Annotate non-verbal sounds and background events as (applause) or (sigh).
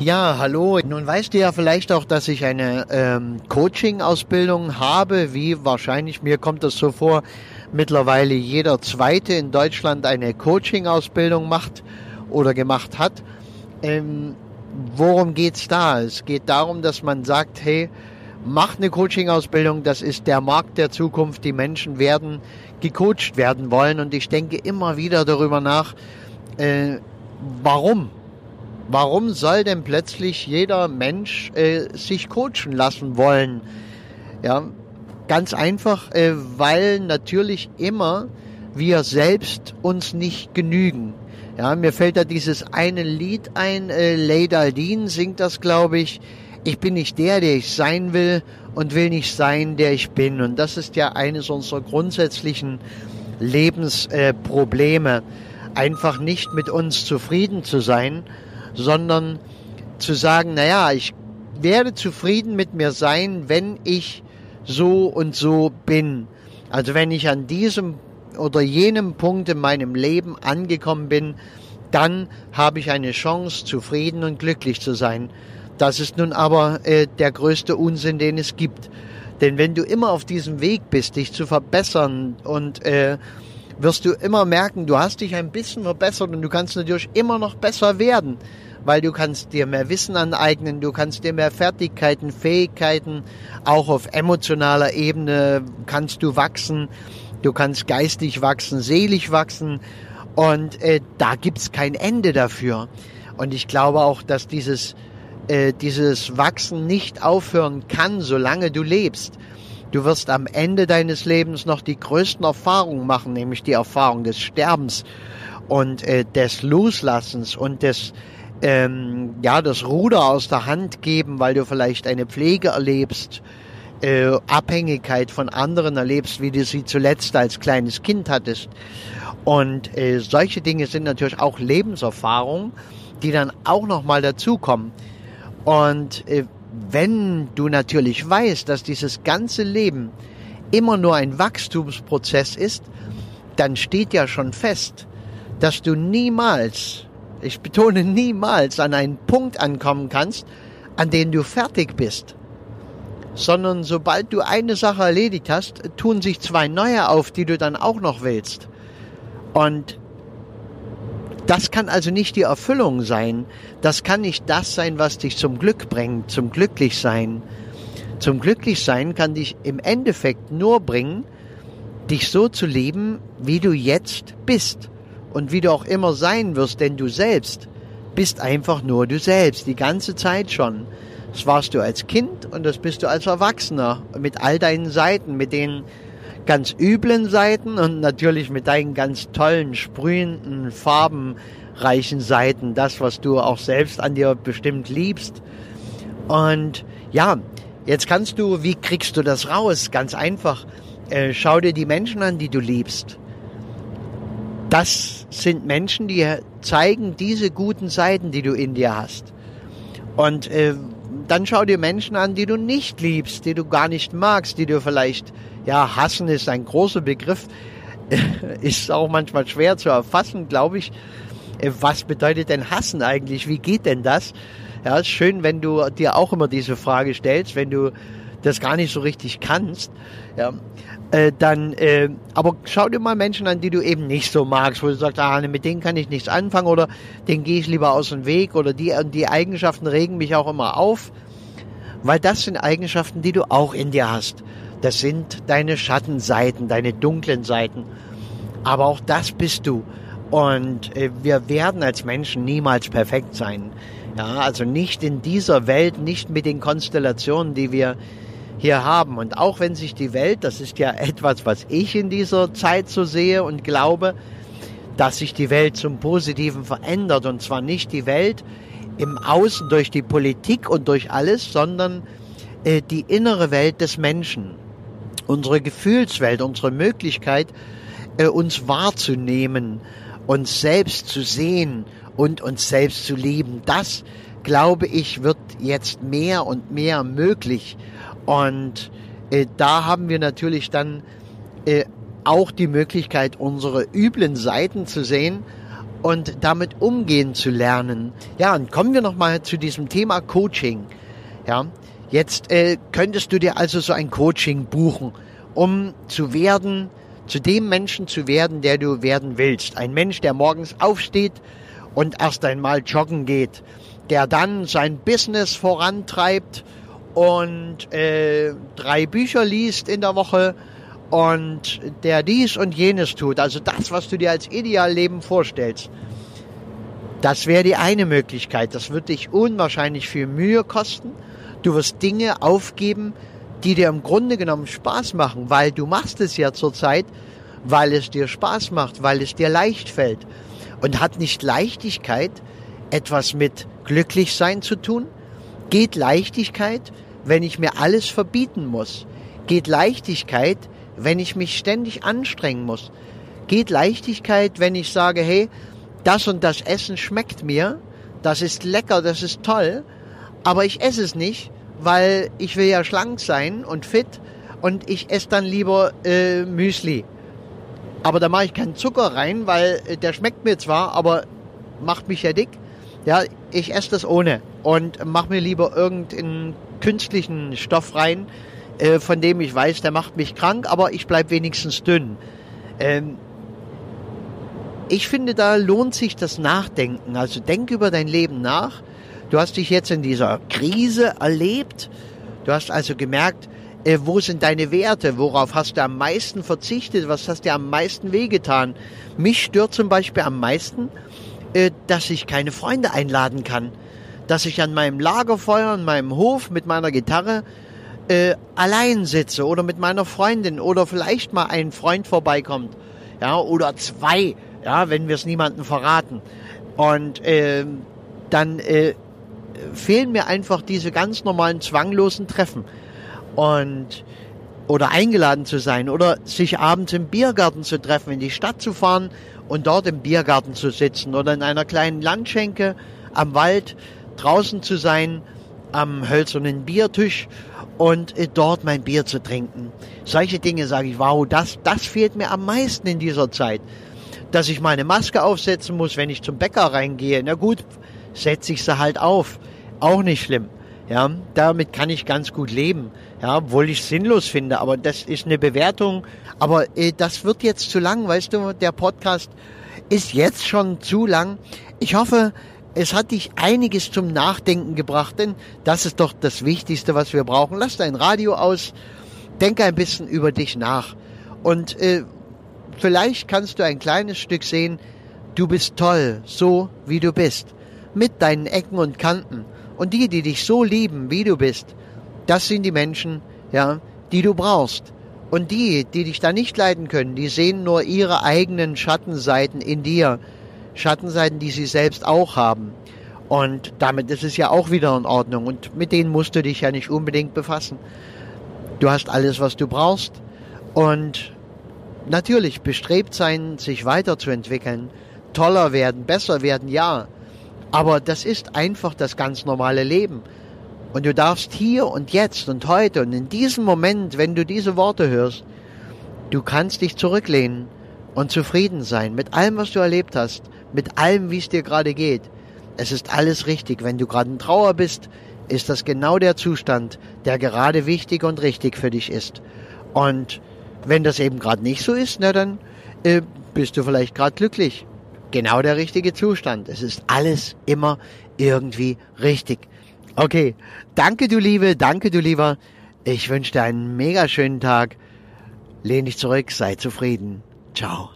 Ja, hallo. Nun weißt du ja vielleicht auch, dass ich eine ähm, Coaching-Ausbildung habe, wie wahrscheinlich mir kommt es so vor, mittlerweile jeder Zweite in Deutschland eine Coaching-Ausbildung macht oder gemacht hat. Ähm, worum geht's da? Es geht darum, dass man sagt, hey, mach eine Coaching-Ausbildung, das ist der Markt der Zukunft, die Menschen werden gecoacht werden wollen und ich denke immer wieder darüber nach, äh, warum? Warum soll denn plötzlich jeder Mensch äh, sich coachen lassen wollen? Ja, ganz einfach, äh, weil natürlich immer wir selbst uns nicht genügen. Ja, mir fällt da dieses eine Lied ein, äh, Lady Aldin singt das, glaube ich. Ich bin nicht der, der ich sein will und will nicht sein, der ich bin. Und das ist ja eines unserer grundsätzlichen Lebensprobleme. Äh, einfach nicht mit uns zufrieden zu sein, sondern zu sagen, naja, ich werde zufrieden mit mir sein, wenn ich so und so bin. Also wenn ich an diesem oder jenem Punkt in meinem Leben angekommen bin, dann habe ich eine Chance, zufrieden und glücklich zu sein. Das ist nun aber äh, der größte Unsinn, den es gibt. Denn wenn du immer auf diesem Weg bist, dich zu verbessern und äh, wirst du immer merken, du hast dich ein bisschen verbessert und du kannst natürlich immer noch besser werden, weil du kannst dir mehr Wissen aneignen, du kannst dir mehr Fertigkeiten, Fähigkeiten, auch auf emotionaler Ebene kannst du wachsen, du kannst geistig wachsen, seelisch wachsen und äh, da gibt's kein Ende dafür. Und ich glaube auch, dass dieses, äh, dieses Wachsen nicht aufhören kann, solange du lebst. Du wirst am Ende deines Lebens noch die größten Erfahrungen machen, nämlich die Erfahrung des Sterbens und äh, des Loslassens und des ähm, ja das Ruder aus der Hand geben, weil du vielleicht eine Pflege erlebst, äh, Abhängigkeit von anderen erlebst, wie du sie zuletzt als kleines Kind hattest. Und äh, solche Dinge sind natürlich auch Lebenserfahrungen, die dann auch noch mal dazukommen. Und äh, wenn du natürlich weißt, dass dieses ganze Leben immer nur ein Wachstumsprozess ist, dann steht ja schon fest, dass du niemals, ich betone niemals, an einen Punkt ankommen kannst, an dem du fertig bist. Sondern sobald du eine Sache erledigt hast, tun sich zwei neue auf, die du dann auch noch willst. Und das kann also nicht die Erfüllung sein. Das kann nicht das sein, was dich zum Glück bringt, zum Glücklichsein. Zum Glücklichsein kann dich im Endeffekt nur bringen, dich so zu leben, wie du jetzt bist und wie du auch immer sein wirst, denn du selbst bist einfach nur du selbst, die ganze Zeit schon. Das warst du als Kind und das bist du als Erwachsener mit all deinen Seiten, mit den ganz üblen Seiten und natürlich mit deinen ganz tollen, sprühenden, farbenreichen Seiten, das, was du auch selbst an dir bestimmt liebst. Und ja, jetzt kannst du, wie kriegst du das raus? Ganz einfach. Äh, schau dir die Menschen an, die du liebst. Das sind Menschen, die zeigen diese guten Seiten, die du in dir hast. Und äh, dann schau dir Menschen an, die du nicht liebst, die du gar nicht magst, die du vielleicht ja, hassen ist ein großer Begriff, (laughs) ist auch manchmal schwer zu erfassen, glaube ich. Äh, was bedeutet denn hassen eigentlich? Wie geht denn das? Ja, ist schön, wenn du dir auch immer diese Frage stellst, wenn du das gar nicht so richtig kannst. Ja, äh, dann, äh, aber schau dir mal Menschen an, die du eben nicht so magst, wo du sagst, ah, mit denen kann ich nichts anfangen oder den gehe ich lieber aus dem Weg oder die, die Eigenschaften regen mich auch immer auf, weil das sind Eigenschaften, die du auch in dir hast. Das sind deine Schattenseiten, deine dunklen Seiten. Aber auch das bist du. Und äh, wir werden als Menschen niemals perfekt sein. Ja, also nicht in dieser Welt, nicht mit den Konstellationen, die wir hier haben. Und auch wenn sich die Welt, das ist ja etwas, was ich in dieser Zeit so sehe und glaube, dass sich die Welt zum Positiven verändert. Und zwar nicht die Welt im Außen durch die Politik und durch alles, sondern äh, die innere Welt des Menschen unsere Gefühlswelt, unsere Möglichkeit, äh, uns wahrzunehmen, uns selbst zu sehen und uns selbst zu lieben. Das, glaube ich, wird jetzt mehr und mehr möglich. Und äh, da haben wir natürlich dann äh, auch die Möglichkeit, unsere üblen Seiten zu sehen und damit umgehen zu lernen. Ja, und kommen wir nochmal zu diesem Thema Coaching. Ja, jetzt äh, könntest du dir also so ein Coaching buchen, um zu werden, zu dem Menschen zu werden, der du werden willst. Ein Mensch, der morgens aufsteht und erst einmal joggen geht, der dann sein Business vorantreibt und äh, drei Bücher liest in der Woche und der dies und jenes tut, also das, was du dir als Idealleben vorstellst, das wäre die eine Möglichkeit. Das wird dich unwahrscheinlich viel Mühe kosten. Du wirst Dinge aufgeben, die dir im Grunde genommen Spaß machen, weil du machst es ja zurzeit, weil es dir Spaß macht, weil es dir leicht fällt. Und hat nicht Leichtigkeit etwas mit Glücklichsein zu tun? Geht Leichtigkeit, wenn ich mir alles verbieten muss? Geht Leichtigkeit, wenn ich mich ständig anstrengen muss? Geht Leichtigkeit, wenn ich sage, hey, das und das Essen schmeckt mir, das ist lecker, das ist toll, aber ich esse es nicht, weil ich will ja schlank sein und fit und ich esse dann lieber äh, Müsli. Aber da mache ich keinen Zucker rein, weil äh, der schmeckt mir zwar, aber macht mich ja dick. Ja, ich esse das ohne und mache mir lieber irgendeinen künstlichen Stoff rein, äh, von dem ich weiß, der macht mich krank, aber ich bleib wenigstens dünn. Ähm, ich finde, da lohnt sich das Nachdenken. Also denk über dein Leben nach. Du hast dich jetzt in dieser Krise erlebt. Du hast also gemerkt, äh, wo sind deine Werte? Worauf hast du am meisten verzichtet? Was hast dir am meisten wehgetan? Mich stört zum Beispiel am meisten, äh, dass ich keine Freunde einladen kann. Dass ich an meinem Lagerfeuer, an meinem Hof mit meiner Gitarre äh, allein sitze oder mit meiner Freundin oder vielleicht mal ein Freund vorbeikommt, ja, oder zwei, ja, wenn wir es niemandem verraten. Und äh, dann äh, fehlen mir einfach diese ganz normalen zwanglosen Treffen und oder eingeladen zu sein oder sich abends im Biergarten zu treffen, in die Stadt zu fahren und dort im Biergarten zu sitzen oder in einer kleinen Landschenke am Wald draußen zu sein, am hölzernen Biertisch und äh, dort mein Bier zu trinken. Solche Dinge sage ich, wow, das, das fehlt mir am meisten in dieser Zeit. Dass ich meine Maske aufsetzen muss, wenn ich zum Bäcker reingehe. Na gut, setze ich sie halt auf. Auch nicht schlimm. Ja, damit kann ich ganz gut leben. Ja, obwohl ich sinnlos finde, aber das ist eine Bewertung. Aber äh, das wird jetzt zu lang, weißt du, der Podcast ist jetzt schon zu lang. Ich hoffe, es hat dich einiges zum Nachdenken gebracht, denn das ist doch das Wichtigste, was wir brauchen. Lass dein Radio aus, denke ein bisschen über dich nach und äh, vielleicht kannst du ein kleines Stück sehen, du bist toll, so wie du bist, mit deinen Ecken und Kanten. Und die, die dich so lieben, wie du bist, das sind die Menschen, ja, die du brauchst. Und die, die dich da nicht leiden können, die sehen nur ihre eigenen Schattenseiten in dir Schattenseiten, die sie selbst auch haben. Und damit ist es ja auch wieder in Ordnung. Und mit denen musst du dich ja nicht unbedingt befassen. Du hast alles, was du brauchst. Und natürlich bestrebt sein, sich weiterzuentwickeln, toller werden, besser werden, ja. Aber das ist einfach das ganz normale Leben. Und du darfst hier und jetzt und heute und in diesem Moment, wenn du diese Worte hörst, du kannst dich zurücklehnen und zufrieden sein mit allem, was du erlebt hast mit allem, wie es dir gerade geht. Es ist alles richtig. Wenn du gerade in Trauer bist, ist das genau der Zustand, der gerade wichtig und richtig für dich ist. Und wenn das eben gerade nicht so ist, na dann äh, bist du vielleicht gerade glücklich. Genau der richtige Zustand. Es ist alles immer irgendwie richtig. Okay, danke du Liebe, danke du Lieber. Ich wünsche dir einen mega schönen Tag. Lehn dich zurück, sei zufrieden. Ciao.